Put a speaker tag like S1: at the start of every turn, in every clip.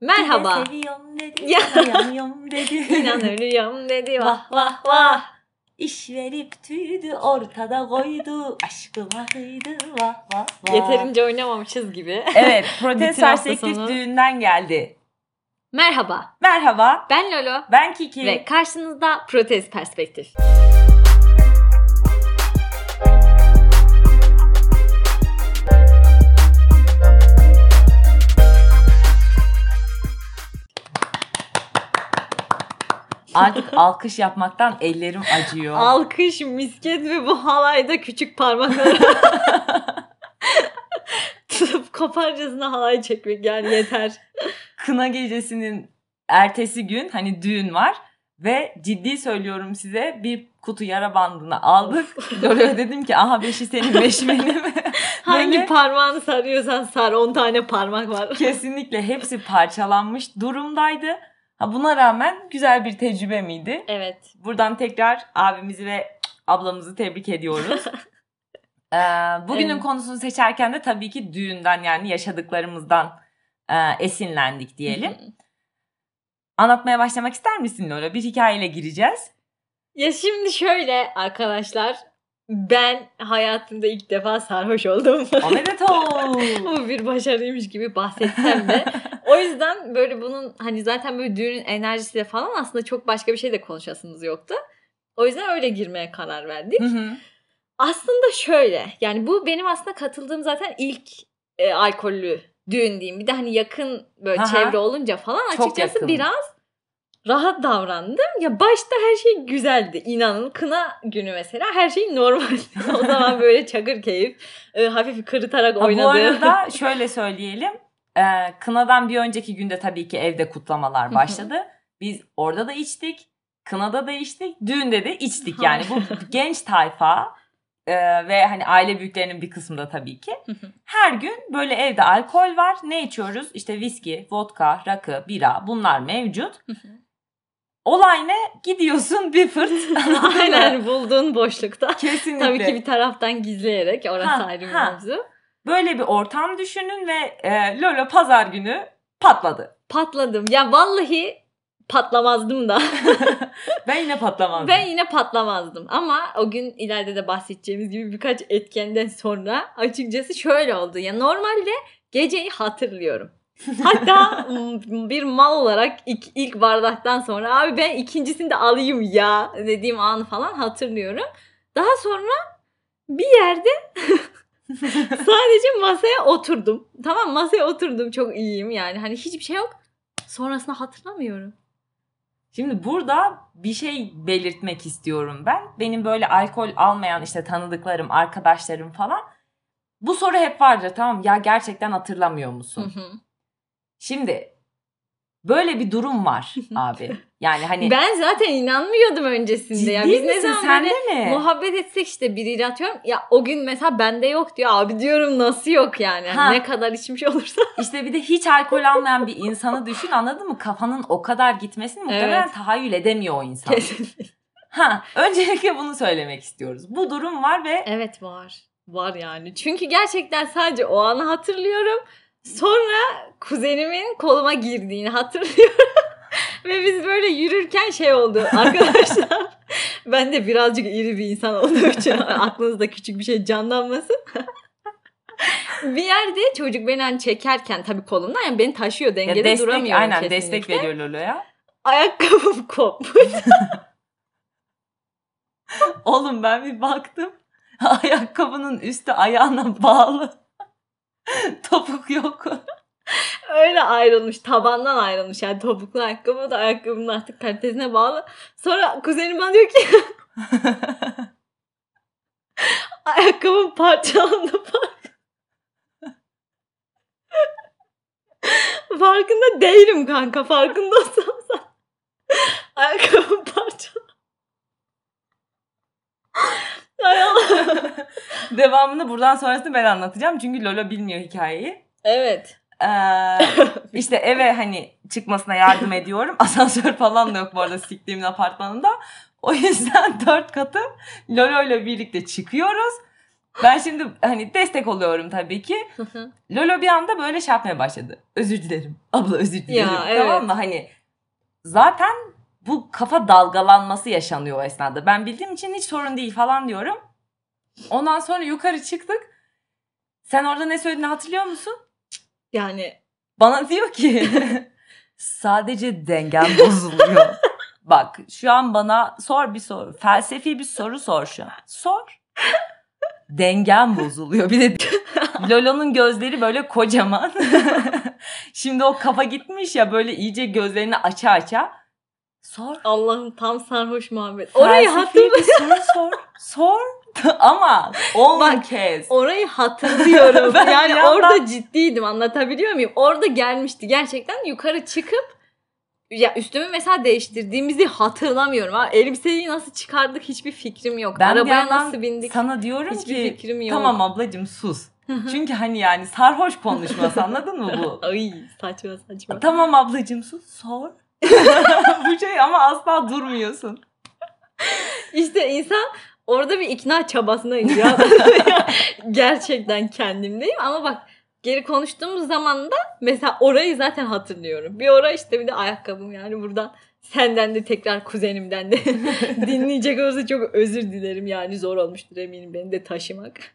S1: Merhaba.
S2: Seviyorum dedi.
S1: Ya.
S2: yanıyorum dedi.
S1: İnanıyorum dedi vah vah vah.
S2: İş verip tüydü ortada koydu. Aşkıma kıydı vah vah vah.
S1: Yeterince oynamamışız gibi.
S2: Evet
S1: hafta
S2: serseklik
S1: sonu.
S2: düğünden geldi.
S1: Merhaba.
S2: Merhaba
S1: Ben Lolo.
S2: ben Kiki.
S1: Ve karşınızda Protest Perspektif.
S2: Artık alkış yapmaktan ellerim acıyor.
S1: Alkış, misket ve bu halayda küçük parmakları tutup koparcasına halay çekmek yani yeter.
S2: Kına gecesinin ertesi gün hani düğün var ve ciddi söylüyorum size bir kutu yara bandını aldık. Lolo'ya dedim ki aha beşi senin beşi benim.
S1: Hangi
S2: Böyle-
S1: parmağını sarıyorsan sar 10 tane parmak var.
S2: Kesinlikle hepsi parçalanmış durumdaydı. Ha buna rağmen güzel bir tecrübe miydi?
S1: Evet.
S2: Buradan tekrar abimizi ve ablamızı tebrik ediyoruz. Ee, bugünün
S1: Evet.
S2: konusunu seçerken de tabii ki düğünden yani yaşadıklarımızdan e, esinlendik diyelim. Anlatmaya başlamak ister misin Lola? Bir hikayeyle gireceğiz.
S1: Ya şimdi şöyle arkadaşlar ben hayatımda ilk defa sarhoş oldum.
S2: Omedeto!
S1: Bu bir başarıymış gibi bahsetsem de. o yüzden böyle bunun hani zaten böyle düğünün enerjisiyle falan aslında çok başka bir şey de konuşasımız yoktu. O yüzden öyle girmeye karar verdik.
S2: Hı hı.
S1: Aslında şöyle yani bu benim aslında katıldığım zaten ilk e, alkollü düğün diyeyim. Bir de hani yakın böyle
S2: Aha.
S1: çevre olunca falan açıkçası biraz rahat davrandım. Ya başta her şey güzeldi. İnanın kına günü mesela her şey normaldi. o zaman böyle çakır keyif e, hafif kırıtarak
S2: Ha, bu arada şöyle söyleyelim. Ee, kınadan bir önceki günde tabii ki evde kutlamalar başladı. Biz orada da içtik. Kınada da içtik. Düğünde de içtik. Yani bu genç tayfa e, ve hani aile büyüklerinin bir kısmı da tabii ki. Her gün böyle evde alkol var. Ne içiyoruz? İşte viski, vodka, rakı, bira bunlar mevcut. Olay ne? Gidiyorsun bir fırt.
S1: Aynen bulduğun boşlukta.
S2: Kesinlikle.
S1: Tabii ki bir taraftan gizleyerek orası
S2: Ha,
S1: ayrı bir mevzu.
S2: Böyle bir ortam düşünün ve e, Lolo pazar günü patladı.
S1: Patladım. Ya vallahi patlamazdım da.
S2: Ben yine patlamazdım.
S1: Ben yine patlamazdım ama o gün ileride de bahsedeceğimiz gibi birkaç etkenden sonra açıkçası şöyle oldu. Ya normalde geceyi hatırlıyorum. Hatta bir mal olarak ilk, ilk bardaktan sonra abi ben ikincisini de alayım ya dediğim anı falan hatırlıyorum. Daha sonra bir yerde sadece masaya oturdum. Tamam masaya oturdum çok iyiyim yani hani hiçbir şey yok. Sonrasını hatırlamıyorum.
S2: Şimdi burada bir şey belirtmek istiyorum ben. Benim böyle alkol almayan işte tanıdıklarım, arkadaşlarım falan. Bu soru hep vardır tamam? Ya gerçekten hatırlamıyor
S1: Hı
S2: musun?
S1: hı.
S2: Şimdi böyle bir durum var abi. Yani hani
S1: Ben zaten inanmıyordum öncesinde
S2: ciddi
S1: ya. Biz ne zaman
S2: Sen de mi?
S1: muhabbet etsek işte biriyle atıyorum. Ya o gün mesela bende yok diyor. Abi diyorum nasıl yok yani.
S2: Ha.
S1: Ne kadar içmiş olursa.
S2: İşte bir de hiç alkol almayan bir insanı düşün anladın mı? Kafanın o kadar gitmesini muhtemelen
S1: Evet.
S2: tahayyül edemiyor o insan.
S1: Kesinlikle.
S2: Ha, öncelikle bunu söylemek istiyoruz. Bu durum var ve
S1: evet var. Var yani. Çünkü gerçekten sadece o anı hatırlıyorum. Sonra kuzenimin koluma girdiğini hatırlıyorum. Ve biz böyle yürürken şey oldu arkadaşlar. ben de birazcık iri bir insan olduğum için aklınızda küçük bir şey canlanmasın. bir yerde çocuk beni hani çekerken tabii kolumdan yani beni taşıyor
S2: ya
S1: dengede
S2: destek
S1: duramıyorum
S2: aynen
S1: kesinlikle.
S2: destek veriyor Lolo'ya.
S1: Ayakkabım kopmuş.
S2: Oğlum ben bir baktım. Ayakkabının üstü ayağına bağlı. Topuk yok.
S1: Öyle ayrılmış. Tabandan ayrılmış. Yani topuklu ayakkabı da ayakkabının artık kalitesine bağlı. Sonra kuzenim bana diyor ki ayakkabım parçalandı fark. Farkında değilim kanka. Farkında olsam sen. Ayakkabım parçalandı.
S2: Devamını buradan sonrasını ben anlatacağım. Çünkü Lolo bilmiyor hikayeyi.
S1: Evet.
S2: Ee, işte eve hani çıkmasına yardım ediyorum. Asansör falan da yok bu arada siktiğimin apartmanında. O yüzden dört katı Lolo ile birlikte çıkıyoruz. Ben şimdi hani destek oluyorum tabii ki. Lolo bir anda böyle şey yapmaya başladı. Özür dilerim. Abla özür dilerim.
S1: Ya, evet.
S2: Tamam mı? Hani zaten bu kafa dalgalanması yaşanıyor o esnada. Ben bildiğim için hiç sorun değil falan diyorum. Ondan sonra yukarı çıktık. Sen orada ne söylediğini hatırlıyor musun?
S1: yani
S2: Bana diyor ki sadece dengem bozuluyor. Bak şu an bana sor bir soru. Felsefi bir soru sor şu an. Sor. Dengem bozuluyor. Bir de Lolo'nun gözleri böyle kocaman. Şimdi o kafa gitmiş ya böyle iyice gözlerini aça aça. Sor.
S1: Allah'ım tam sarhoş muhabbet. Orayı
S2: Felsefi bir soru sor. Sor. Ama 10
S1: Bak,
S2: kez.
S1: Orayı hatırlıyorum.
S2: Ben bir
S1: yani
S2: yandan-
S1: orada ciddiydim anlatabiliyor muyum? Orada gelmişti gerçekten yukarı çıkıp ya üstümü mesela değiştirdiğimizi hatırlamıyorum. Ha, elbiseyi nasıl çıkardık hiçbir fikrim yok.
S2: Ben bir
S1: Arabaya
S2: yandan
S1: nasıl bindik
S2: Sana diyorum
S1: hiçbir
S2: ki
S1: fikrim yok.
S2: tamam ablacığım sus. Çünkü hani yani sarhoş konuşması anladın mı bu?
S1: Ay saçma saçma.
S2: Tamam ablacığım sus sor. Bu şey ama asla durmuyorsun.
S1: İşte insan orada bir ikna çabasındayım ya. Gerçekten kendimdeyim ama bak geri konuştuğumuz zaman da mesela orayı zaten hatırlıyorum. Bir ora işte bir de ayakkabım yani buradan senden de tekrar kuzenimden de dinleyecek olursa çok özür dilerim yani zor olmuştur eminim beni de taşımak.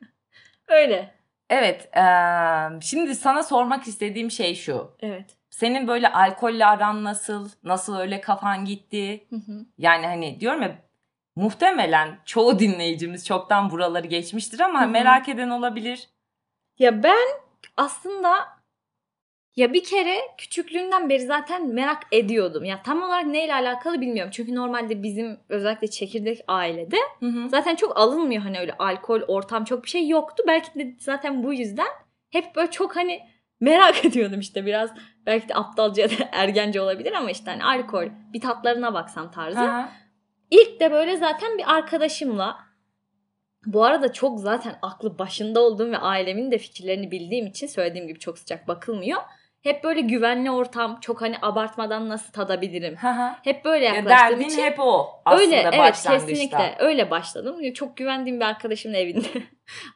S1: Öyle.
S2: Evet eee, şimdi sana sormak istediğim şey şu.
S1: Evet.
S2: Senin böyle alkolle aran nasıl? Nasıl öyle kafan gitti?
S1: Hı hı.
S2: Yani hani diyorum ya muhtemelen çoğu dinleyicimiz çoktan buraları geçmiştir ama
S1: Hı hı.
S2: merak eden olabilir.
S1: Ya ben aslında ya bir kere küçüklüğümden beri zaten merak ediyordum. Ya tam olarak neyle alakalı bilmiyorum. Çünkü normalde bizim özellikle çekirdek ailede
S2: Hı hı.
S1: zaten çok alınmıyor hani öyle alkol ortam çok bir şey yoktu. Belki de zaten bu yüzden hep böyle çok hani merak ediyordum işte biraz belki de aptalca ya da ergence olabilir ama işte hani alkol bir tatlarına baksam tarzı.
S2: Aha.
S1: İlk de böyle zaten bir arkadaşımla bu arada çok zaten aklı başında olduğum ve ailemin de fikirlerini bildiğim için söylediğim gibi çok sıcak bakılmıyor. Hep böyle güvenli ortam, çok hani abartmadan nasıl tadabilirim. Hep böyle
S2: Ya
S1: yaklaştığım
S2: derdin
S1: için.
S2: hep o aslında
S1: öyle evet
S2: başlangıçta.
S1: kesinlikle öyle başladım. Çok güvendiğim bir arkadaşımın evinde.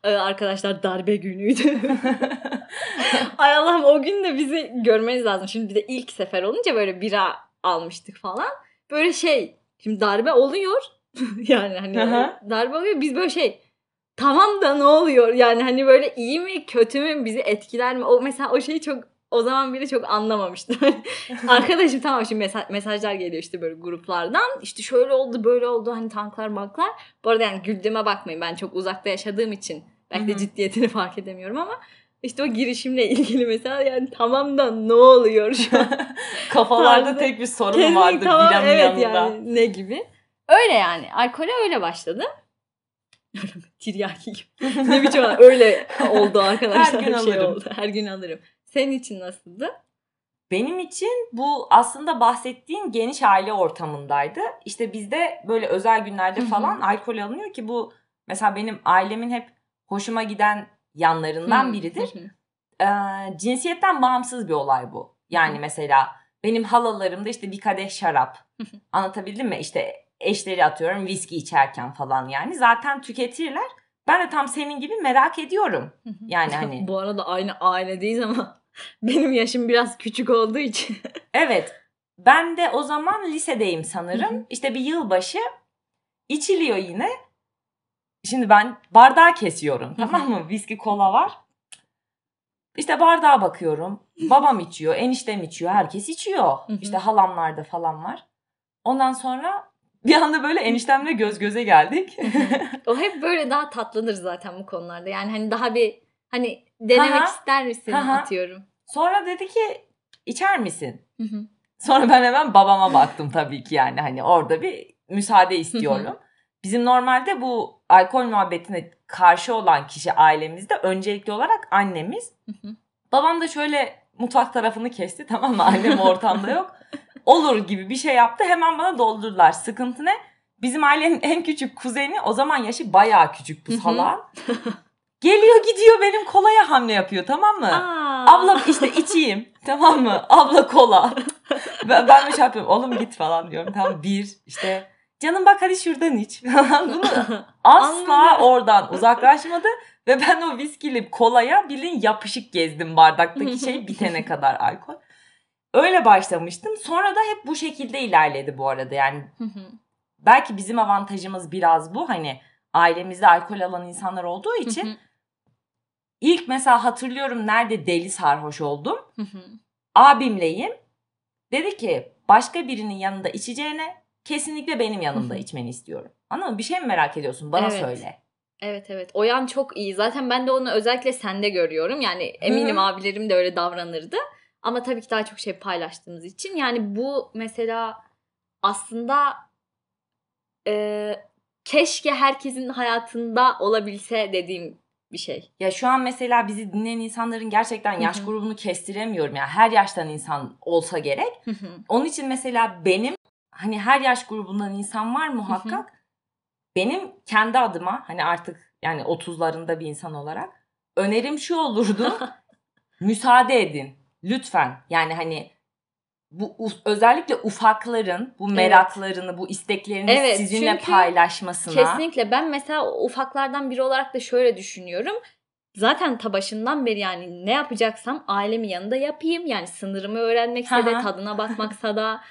S1: Ee, Arkadaşlar darbe günüydü. Ay Allah'ım o gün de bizi görmeniz lazım. Şimdi bir de ilk sefer olunca böyle bira almıştık falan. Böyle şey şimdi darbe oluyor. yani hani
S2: Aha.
S1: darbe oluyor. Biz böyle şey tamam da ne oluyor? Yani hani böyle iyi mi kötü mü bizi etkiler mi? O mesela o şeyi çok o zaman bile çok anlamamıştım. Arkadaşım tamam şimdi mesa- mesajlar geliyor işte böyle gruplardan. İşte şöyle oldu böyle oldu hani tanklar banklar. Bu arada yani güldüğüme bakmayın ben çok uzakta yaşadığım için belki de ciddiyetini fark edemiyorum ama işte o girişimle ilgili mesela yani tamam da ne oluyor şu an?
S2: Kafalarda
S1: Tarzı.
S2: tek bir sorun
S1: Kesin
S2: vardı
S1: tamam,
S2: biranın
S1: evet
S2: yanında.
S1: yani ne gibi. Öyle yani alkole öyle başladı. Tiryaki gibi. ne biçim öyle oldu arkadaşlar.
S2: Her gün
S1: şey
S2: alırım.
S1: oldu. Her gün alırım. Senin için nasıldı?
S2: Benim için bu aslında bahsettiğim geniş aile ortamındaydı. İşte bizde böyle özel günlerde falan alkol alınıyor ki bu mesela benim ailemin hep hoşuma giden yanlarından biridir. Ee, cinsiyetten bağımsız bir olay bu. Yani mesela benim halalarımda işte bir kadeh şarap. Anlatabildim mi? İşte eşleri atıyorum viski içerken falan yani. Zaten tüketirler. Ben de tam senin gibi merak ediyorum. Yani hani
S1: Bu arada aynı ailedeyiz ama benim yaşım biraz küçük olduğu için.
S2: Evet. Ben de o zaman lisedeyim sanırım. İşte bir yılbaşı içiliyor yine. Şimdi ben bardağı kesiyorum tamam mı? Viski kola var. İşte bardağa bakıyorum. Babam içiyor, eniştem içiyor, herkes içiyor. İşte halamlarda falan var. Ondan sonra bir anda böyle eniştemle göz göze geldik.
S1: o hep böyle daha tatlıdır zaten bu konularda. Yani hani daha bir hani denemek
S2: Aha.
S1: ister misin
S2: Aha.
S1: atıyorum.
S2: sonra dedi ki içer misin?
S1: Hı hı.
S2: Sonra ben hemen babama baktım tabii ki yani hani orada bir müsaade istiyorum. Bizim normalde bu alkol muhabbetine karşı olan kişi ailemizde öncelikli olarak annemiz. Babam da şöyle mutfak tarafını kesti tamam mı annem ortamda yok. Olur gibi bir şey yaptı hemen bana doldurdular. Sıkıntı ne? Bizim ailenin en küçük kuzeni o zaman yaşı bayağı küçük bu salan. Geliyor gidiyor benim kolaya hamle yapıyor tamam mı?
S1: Aa.
S2: Abla işte içeyim. tamam mı? Abla kola. ben, ben bir şey yapıyorum. Oğlum git falan diyorum. Tamam bir işte canım bak hadi şuradan iç. Bunu asla oradan uzaklaşmadı. Ve ben o viskili kolaya bilin yapışık gezdim bardaktaki şey bitene kadar alkol. Öyle başlamıştım. Sonra da hep bu şekilde ilerledi bu arada. Yani belki bizim avantajımız biraz bu. Hani ailemizde alkol alan insanlar olduğu için ilk mesela hatırlıyorum nerede deli sarhoş oldum. Abimleyim. Dedi ki başka birinin yanında içeceğine kesinlikle benim yanımda içmeni istiyorum. Anladın mı? Bir şey mi merak ediyorsun? Bana
S1: Evet.
S2: söyle.
S1: Evet evet. O yan çok iyi. Zaten ben de onu özellikle sende görüyorum. Yani eminim
S2: Hı.
S1: abilerim de öyle davranırdı. Ama tabii ki daha çok şey paylaştığımız için. Yani bu mesela aslında e, keşke herkesin hayatında olabilse dediğim bir şey.
S2: Ya şu an mesela bizi dinleyen insanların gerçekten yaş
S1: Hı hı.
S2: grubunu kestiremiyorum. Yani her yaştan insan olsa gerek. Onun için mesela benim hani her yaş grubundan insan var muhakkak. Benim kendi adıma hani artık yani 30'larında bir insan olarak önerim şu olurdu. müsaade edin lütfen. Yani hani bu özellikle ufakların bu
S1: Evet.
S2: meraklarını, bu isteklerini
S1: Evet,
S2: sizinle paylaşmasına.
S1: Kesinlikle. Ben mesela ufaklardan biri olarak da şöyle düşünüyorum. Zaten ta başından beri yani ne yapacaksam ailemin yanında yapayım. Yani sınırımı öğrenmekse de tadına bakmaksa da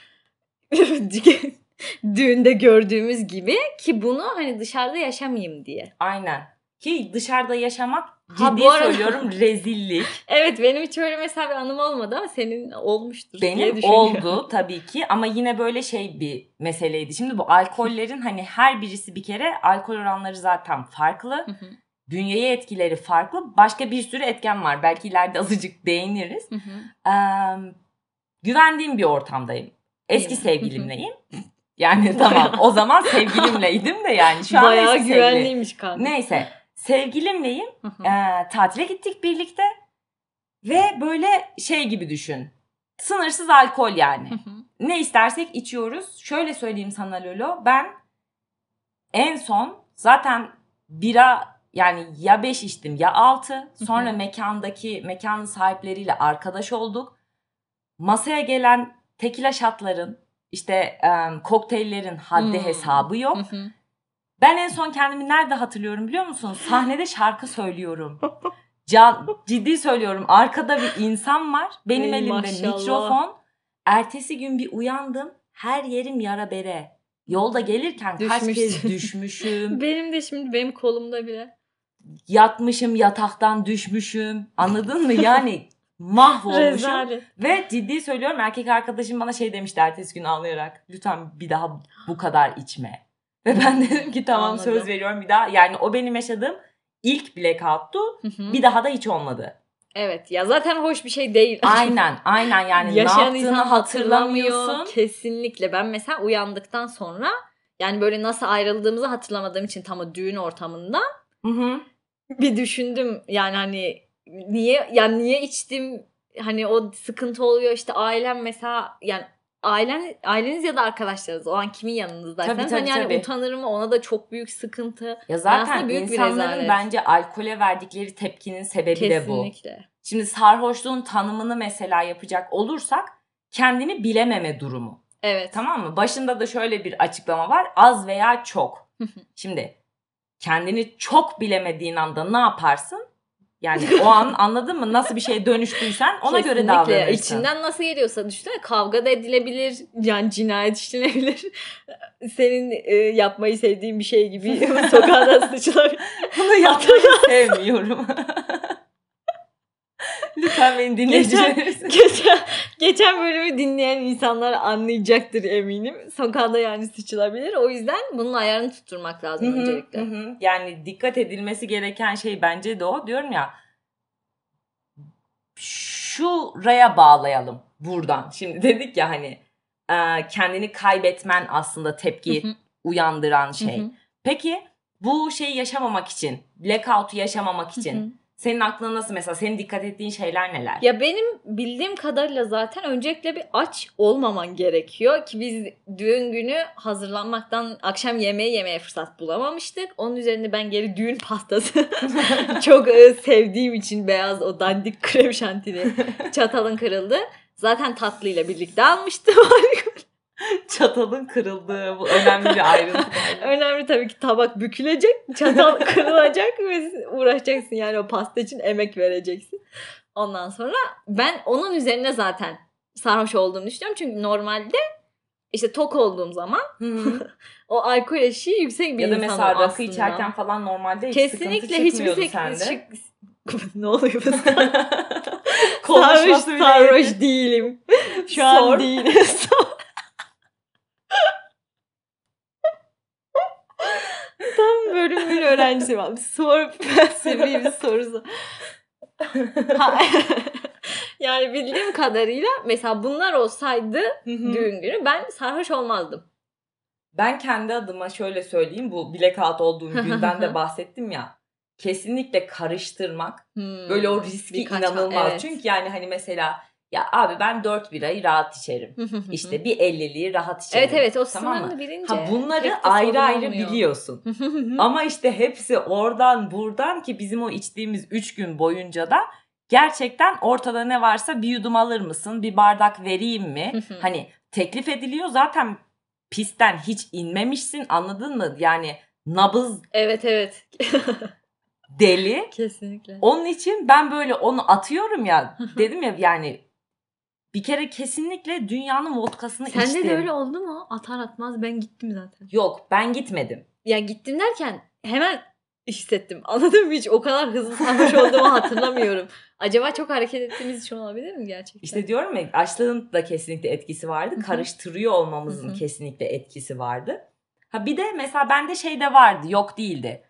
S1: düğünde gördüğümüz gibi ki bunu hani dışarıda yaşamayayım diye.
S2: Aynen. Ki dışarıda yaşamak
S1: Ha,
S2: ciddi
S1: arada-
S2: söylüyorum rezillik.
S1: Evet benim hiç öyle mesela bir anım olmadı ama senin olmuştur diye
S2: Benim
S1: düşünüyorum.
S2: oldu tabii ki ama yine böyle şey bir meseleydi. Şimdi bu alkollerin hani her birisi bir kere alkol oranları zaten farklı. Dünyaya etkileri farklı. Başka bir sürü etken var. Belki ileride azıcık değiniriz. Ee, güvendiğim bir ortamdayım. Eski sevgilimleyim. Yani tamam o zaman sevgilimleydim de yani şu an
S1: Bayağı güvenliymiş kanka.
S2: Neyse sevgilimleyim.
S1: Hı.
S2: Ee, tatile gittik birlikte. Ve böyle şey gibi düşün. Sınırsız alkol yani. Ne istersek içiyoruz. Şöyle söyleyeyim sana Lolo. Ben en son zaten bira yani ya 5 içtim ya 6. Sonra mekandaki mekanın sahipleriyle arkadaş olduk. Masaya gelen tekila şatların işte em, kokteyllerin haddi
S1: Hmm.
S2: hesabı yok. Ben en son kendimi nerede hatırlıyorum biliyor musun? Sahnede şarkı söylüyorum. Can, ciddi söylüyorum. Arkada bir insan var. Benim
S1: Ey
S2: elimde
S1: maşallah.
S2: mikrofon. Ertesi gün bir uyandım. Her yerim yara bere. Yolda gelirken kaç kez
S1: Düşmüşsün.
S2: düşmüşüm.
S1: Benim de şimdi benim kolumda bile.
S2: yatmışım yataktan düşmüşüm. Anladın mı? Yani mahvolmuşum.
S1: Rezalet.
S2: Ve ciddi söylüyorum erkek arkadaşım bana şey demişti ertesi gün ağlayarak. Lütfen bir daha bu kadar içme. Ve ben dedim ki tamam
S1: Anladım.
S2: söz veriyorum bir daha. Yani o benim yaşadığım ilk blackout'tu.
S1: Hı hı.
S2: Bir daha da hiç olmadı.
S1: Evet ya zaten hoş bir şey değil.
S2: Aynen aynen yani
S1: Yaşayan
S2: ne yaptığını hatırlamıyorsun.
S1: Kesinlikle. Ben mesela uyandıktan sonra yani böyle nasıl ayrıldığımızı hatırlamadığım için tam o düğün ortamında
S2: Hı hı.
S1: bir düşündüm. Yani hani niye yani niye içtim? Hani o sıkıntı oluyor işte ailem mesela yani ailen aileniz ya da arkadaşlarınız o an kimin yanınızdaysanız
S2: Tabii, tabii,
S1: hani yani
S2: tabii.
S1: utanırım ona da çok büyük sıkıntı.
S2: Ya zaten
S1: büyük
S2: insanların bence alkole verdikleri tepkinin sebebi de bu.
S1: Kesinlikle.
S2: Şimdi sarhoşluğun tanımını mesela yapacak olursak kendini bilememe durumu.
S1: Evet.
S2: Tamam mı? Başında da şöyle bir açıklama var. Az veya çok. Şimdi kendini çok bilemediğin anda ne yaparsın? Yani o an anladın mı? Nasıl bir şeye dönüştüysen ona göre davranırsın.
S1: İçinden nasıl geliyorsa düşünsene kavga da edilebilir. Yani cinayet işlenebilir. Senin e, yapmayı sevdiğin bir şey gibi sokakta sıçılabilir.
S2: Bunu yapmayı sevmiyorum. Lütfen beni dinleyicileriniz.
S1: geçen, geçen bölümü dinleyen insanlar anlayacaktır eminim. Sokakta yani sıçılabilir. O yüzden bunun ayarını tutturmak lazım öncelikle.
S2: Hı hı. Yani dikkat edilmesi gereken şey bence de o. Diyorum ya şuraya bağlayalım buradan. Şimdi dedik ya hani e, kendini kaybetmen aslında tepki
S1: Hı hı.
S2: uyandıran şey.
S1: Hı hı.
S2: Peki bu şeyi yaşamamak için, blackout'u yaşamamak için. Senin aklına nasıl mesela senin dikkat ettiğin şeyler neler?
S1: Ya benim bildiğim kadarıyla zaten öncelikle bir aç olmaman gerekiyor ki biz düğün günü hazırlanmaktan akşam yemeği yemeye fırsat bulamamıştık. Onun üzerine ben geri düğün pastası çok e, sevdiğim için beyaz o dandik krem şantili çatalın kırıldı. Zaten tatlıyla birlikte almıştım.
S2: çatalın kırıldığı bu önemli bir ayrıntı.
S1: Önemli tabii ki tabak bükülecek, çatal kırılacak ve uğraşacaksın yani o pasta için emek vereceksin. Ondan sonra ben onun üzerine zaten sarhoş olduğumu düşünüyorum. Çünkü normalde işte tok olduğum zaman o alkol eşiği yüksek bir
S2: ya da
S1: insanım
S2: mesela rakı
S1: aslında.
S2: içerken falan normalde hiç
S1: Kesinlikle
S2: sıkıntı
S1: hiçbir
S2: sende.
S1: çık- ne oluyor sarhoş, sarhoş değilim. Şu an değilim. Sor. Bölümün öğrencisiyim abi. Sor felsefi bir sorusu. Yani bildiğim kadarıyla mesela bunlar olsaydı düğün günü ben sarhoş olmazdım.
S2: Ben kendi adıma şöyle söyleyeyim. Bu blackout olduğum günden de bahsettim ya. Kesinlikle karıştırmak.
S1: Hmm.
S2: Böyle o riski inanılmaz.
S1: evet.
S2: Çünkü yani hani mesela ya abi ben 4 birayı rahat içerim. İşte bir 50'liği rahat içerim.
S1: Evet evet o
S2: Tamam
S1: sınırını bilince.
S2: Ha bunları ayrı ayrı
S1: olmuyor.
S2: biliyorsun. Ama işte hepsi oradan buradan ki bizim o içtiğimiz 3 gün boyunca da gerçekten ortada ne varsa bir yudum alır mısın? Bir bardak vereyim mi? hani teklif ediliyor zaten pistten hiç inmemişsin anladın mı? Yani nabız
S1: evet evet.
S2: deli.
S1: Kesinlikle.
S2: Onun için ben böyle onu atıyorum ya dedim ya yani bir kere kesinlikle dünyanın vodkasını
S1: Sende
S2: içtim.
S1: de öyle oldu mu? Atar atmaz ben gittim zaten.
S2: Yok ben gitmedim.
S1: Ya gittim derken hemen hissettim. Anladın mı? Hiç o kadar hızlı sarhoş olduğumu hatırlamıyorum. Acaba çok hareket ettiğimiz için olabilir mi gerçekten?
S2: İşte diyorum ya açlığın da kesinlikle etkisi vardı. Karıştırıyor olmamızın kesinlikle etkisi vardı. Ha bir de mesela bende şey de vardı. Yok değildi.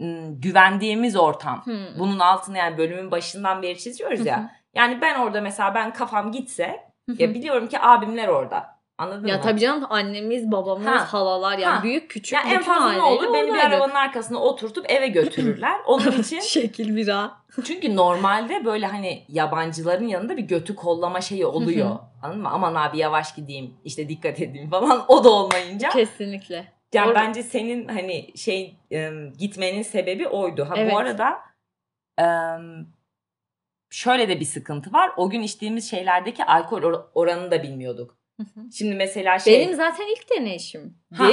S2: Hmm, güvendiğimiz ortam. Bunun altını yani bölümün başından beri çiziyoruz ya. Yani ben orada mesela ben kafam gitse ya biliyorum ki abimler orada. Anladın
S1: ya
S2: mı?
S1: tabii canım annemiz, babamız,
S2: Ha.
S1: halalar yani
S2: Ha.
S1: büyük küçük
S2: Ya en fazla ne olur? Beni bir arabanın arkasına oturtup eve götürürler. Onun için
S1: Şekil bira.
S2: çünkü normalde böyle hani yabancıların yanında bir götü kollama şeyi oluyor. Anladın mı? Aman abi yavaş gideyim işte dikkat edeyim falan o da olmayınca.
S1: Kesinlikle.
S2: Yani bence senin hani şey gitmenin sebebi oydu. Ha
S1: Evet.
S2: bu arada şöyle de bir sıkıntı var. O gün içtiğimiz şeylerdeki alkol or- oranını da bilmiyorduk.
S1: Hı hı.
S2: Şimdi mesela şey
S1: Benim zaten ilk deneyişimdi.
S2: Ha,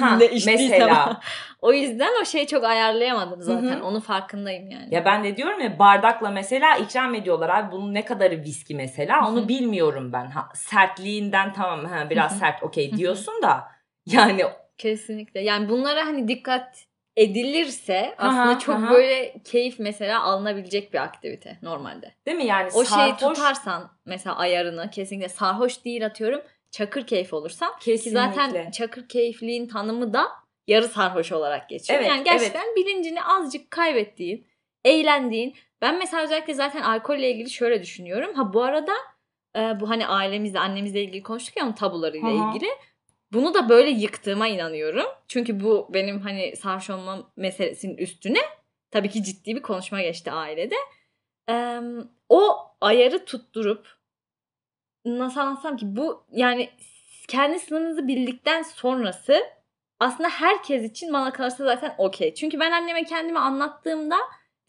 S2: ha,
S1: ne
S2: mesela
S1: O yüzden o şeyi çok ayarlayamadım zaten.
S2: Hı hı.
S1: Onun farkındayım yani.
S2: ya ben de diyorum ya bardakla mesela ikram ediyorlar abi bunun ne kadarı viski mesela
S1: Hı hı.
S2: onu bilmiyorum ben. Ha, sertliğinden tamam ha, biraz
S1: Hı hı.
S2: sert okey diyorsun da yani
S1: Kesinlikle. Yani bunlara hani dikkat edilirse aslında
S2: Aha,
S1: çok
S2: aha.
S1: böyle keyif mesela alınabilecek bir aktivite normalde.
S2: değil mi yani
S1: O şeyi
S2: sarhoş
S1: tutarsan mesela ayarını kesinlikle sarhoş değil atıyorum çakır keyif olursan ki
S2: kesinlikle.
S1: zaten çakır keyifliğin tanımı da yarı sarhoş olarak geçiyor.
S2: Evet,
S1: yani gerçekten bilincini azıcık kaybettiğin, eğlendiğin. Ben mesela özellikle zaten alkolle ilgili şöyle düşünüyorum. Ha bu arada bu hani ailemizle annemizle ilgili konuştuk ya onun tabularıyla
S2: hı.
S1: ilgili. Bunu da böyle yıktığıma inanıyorum. Çünkü bu benim hani sarhoş olma meselesinin üstüne tabii ki ciddi bir konuşma geçti ailede. Eee, o ayarı tutturup nasıl anlatsam ki bu yani kendi sınırınızı bildikten sonrası aslında herkes için bana kalırsa zaten okey. Çünkü ben anneme kendimi anlattığımda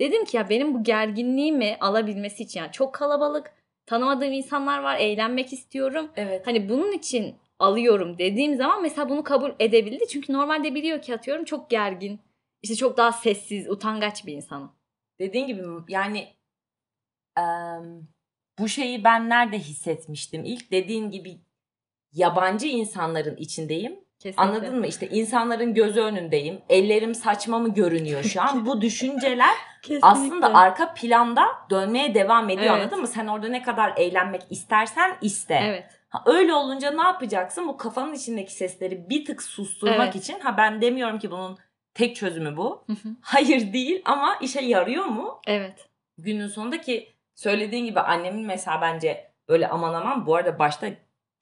S1: dedim ki ya benim bu gerginliğimi alabilmesi için yani çok kalabalık tanımadığım insanlar var eğlenmek istiyorum.
S2: Evet.
S1: Hani bunun için alıyorum dediğim zaman mesela bunu kabul edebildi. Çünkü normalde biliyor ki atıyorum çok gergin. işte çok daha sessiz, utangaç bir insanım.
S2: Dediğin gibi yani em, bu şeyi ben nerede hissetmiştim? İlk dediğin gibi yabancı insanların içindeyim.
S1: Kesinlikle.
S2: Anladın mı? İşte insanların gözü önündeyim. Ellerim saçma mı görünüyor şu an? Bu düşünceler
S1: Kesinlikle.
S2: aslında arka planda dönmeye devam ediyor
S1: Evet.
S2: anladın mı? Sen orada ne kadar eğlenmek istersen iste.
S1: Evet.
S2: Ha, öyle olunca ne yapacaksın? Bu kafanın içindeki sesleri bir tık susturmak
S1: Evet.
S2: için. Ha ben demiyorum ki bunun tek çözümü bu. Hayır değil ama işe yarıyor mu?
S1: evet.
S2: günün sonunda ki söylediğin gibi annemin mesela bence böyle aman aman bu arada başta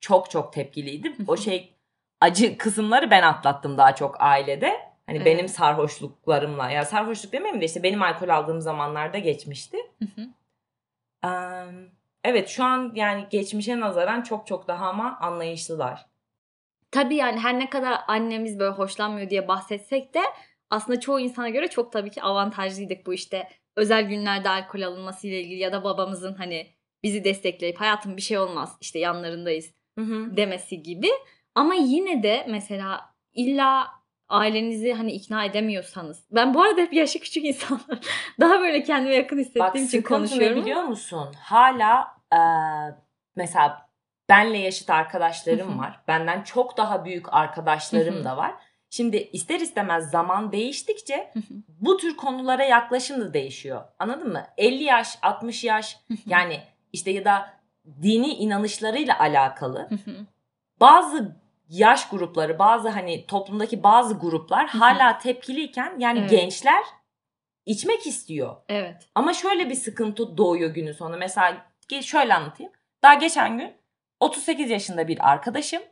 S2: çok çok tepkiliydi. O şey acı kısımları ben atlattım daha çok ailede. Hani
S1: Evet.
S2: benim sarhoşluklarımla ya sarhoşluk demeyeyim de işte benim alkol aldığım zamanlarda geçmişti. Eee, evet şu an yani geçmişe nazaran çok çok daha ama anlayışlılar.
S1: Tabii yani her ne kadar annemiz böyle hoşlanmıyor diye bahsetsek de aslında çoğu insana göre çok tabii ki avantajlıydık bu işte özel günlerde alkol alınması ile ilgili ya da babamızın hani bizi destekleyip hayatım bir şey olmaz işte yanlarındayız
S2: Hı hı.
S1: demesi gibi. Ama yine de mesela illa ailenizi hani ikna edemiyorsanız. Ben bu arada hep yaşı küçük insanlar. Daha böyle kendime yakın hissettiğim
S2: Bak
S1: için konuşuyorum.
S2: biliyor musun? Hala e, mesela benle yaşıt arkadaşlarım var. Benden çok daha büyük arkadaşlarım da var. Şimdi ister istemez zaman değiştikçe bu tür konulara yaklaşım da değişiyor. Anladın mı? 50 yaş, 60 yaş yani işte ya da dini inanışlarıyla alakalı bazı yaş grupları, bazı hani toplumdaki bazı gruplar hala tepkiliyken yani
S1: Evet.
S2: gençler içmek istiyor.
S1: evet.
S2: Ama şöyle bir sıkıntı doğuyor günün sonu. Mesela şöyle anlatayım. Daha geçen gün 38 yaşında bir arkadaşım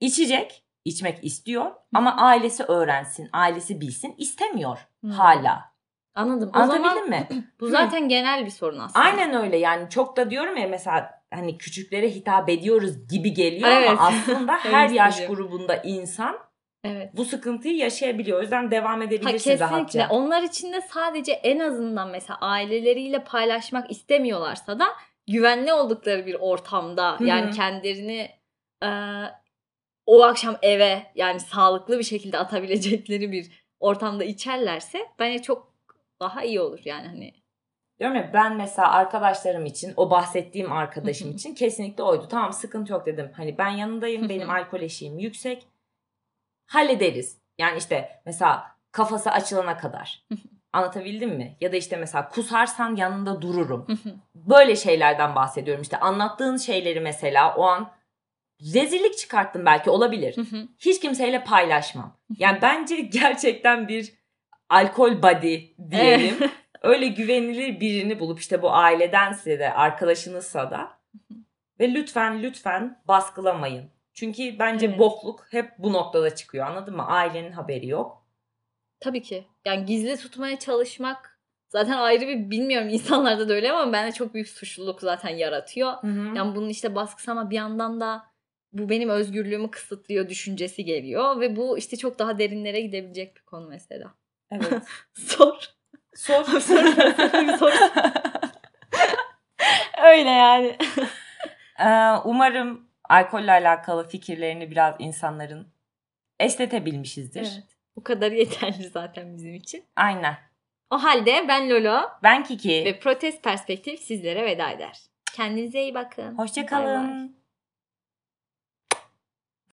S2: içecek, içmek istiyor ama ailesi öğrensin, ailesi bilsin istemiyor hala.
S1: Anladım. O
S2: Anlatabildim
S1: zaman
S2: mi?
S1: bu zaten genel bir sorun aslında.
S2: Aynen öyle yani çok da diyorum ya mesela hani küçüklere hitap ediyoruz gibi geliyor
S1: Evet.
S2: ama aslında her yaş grubunda insan
S1: Evet.
S2: bu sıkıntıyı yaşayabiliyor. O yüzden devam
S1: Ha,
S2: edebilirsin
S1: kesinlikle.
S2: rahatça.
S1: Onlar için de sadece en azından mesela aileleriyle paylaşmak istemiyorlarsa da güvenli oldukları bir ortamda
S2: Hı hı.
S1: yani kendilerini e, o akşam eve yani sağlıklı bir şekilde atabilecekleri bir ortamda içerlerse bence çok daha iyi olur yani hani.
S2: Diyorum ya ben mesela arkadaşlarım için o bahsettiğim arkadaşım için kesinlikle oydu. Tamam sıkıntı yok dedim. Hani ben yanındayım benim alkol eşiğim yüksek. Hallederiz. Yani işte mesela kafası açılana kadar. Anlatabildim mi? Ya da işte mesela kusarsan yanında dururum. Böyle şeylerden bahsediyorum. İşte anlattığın şeyleri mesela o an rezillik çıkarttım belki olabilir. Hiç kimseyle paylaşmam. Yani bence gerçekten bir alkol buddy diyelim.
S1: Evet.
S2: Öyle güvenilir birini bulup işte bu ailedense de arkadaşınızsa da ve lütfen lütfen baskılamayın. Çünkü bence
S1: Evet.
S2: bokluk hep bu noktada çıkıyor anladın mı? Ailenin haberi yok.
S1: Tabii ki. Yani gizli tutmaya çalışmak zaten ayrı bir bilmiyorum insanlarda da öyle ama bende çok büyük suçluluk zaten yaratıyor. Yani bunun işte baskısı ama bir yandan da bu benim özgürlüğümü kısıtlıyor düşüncesi geliyor ve bu işte çok daha derinlere gidebilecek bir konu mesela.
S2: Evet.
S1: Sor.
S2: Sor.
S1: Sor. Soru. Öyle yani.
S2: Ee, Umarım alkolle alakalı fikirlerini biraz insanların esnetebilmişizdir.
S1: Evet. Bu kadar yeterli zaten bizim için.
S2: Aynen.
S1: O halde ben Lolo
S2: Ben Kiki.
S1: ve Protest Perspektif sizlere veda eder. Kendinize iyi bakın.
S2: Hoşçakalın.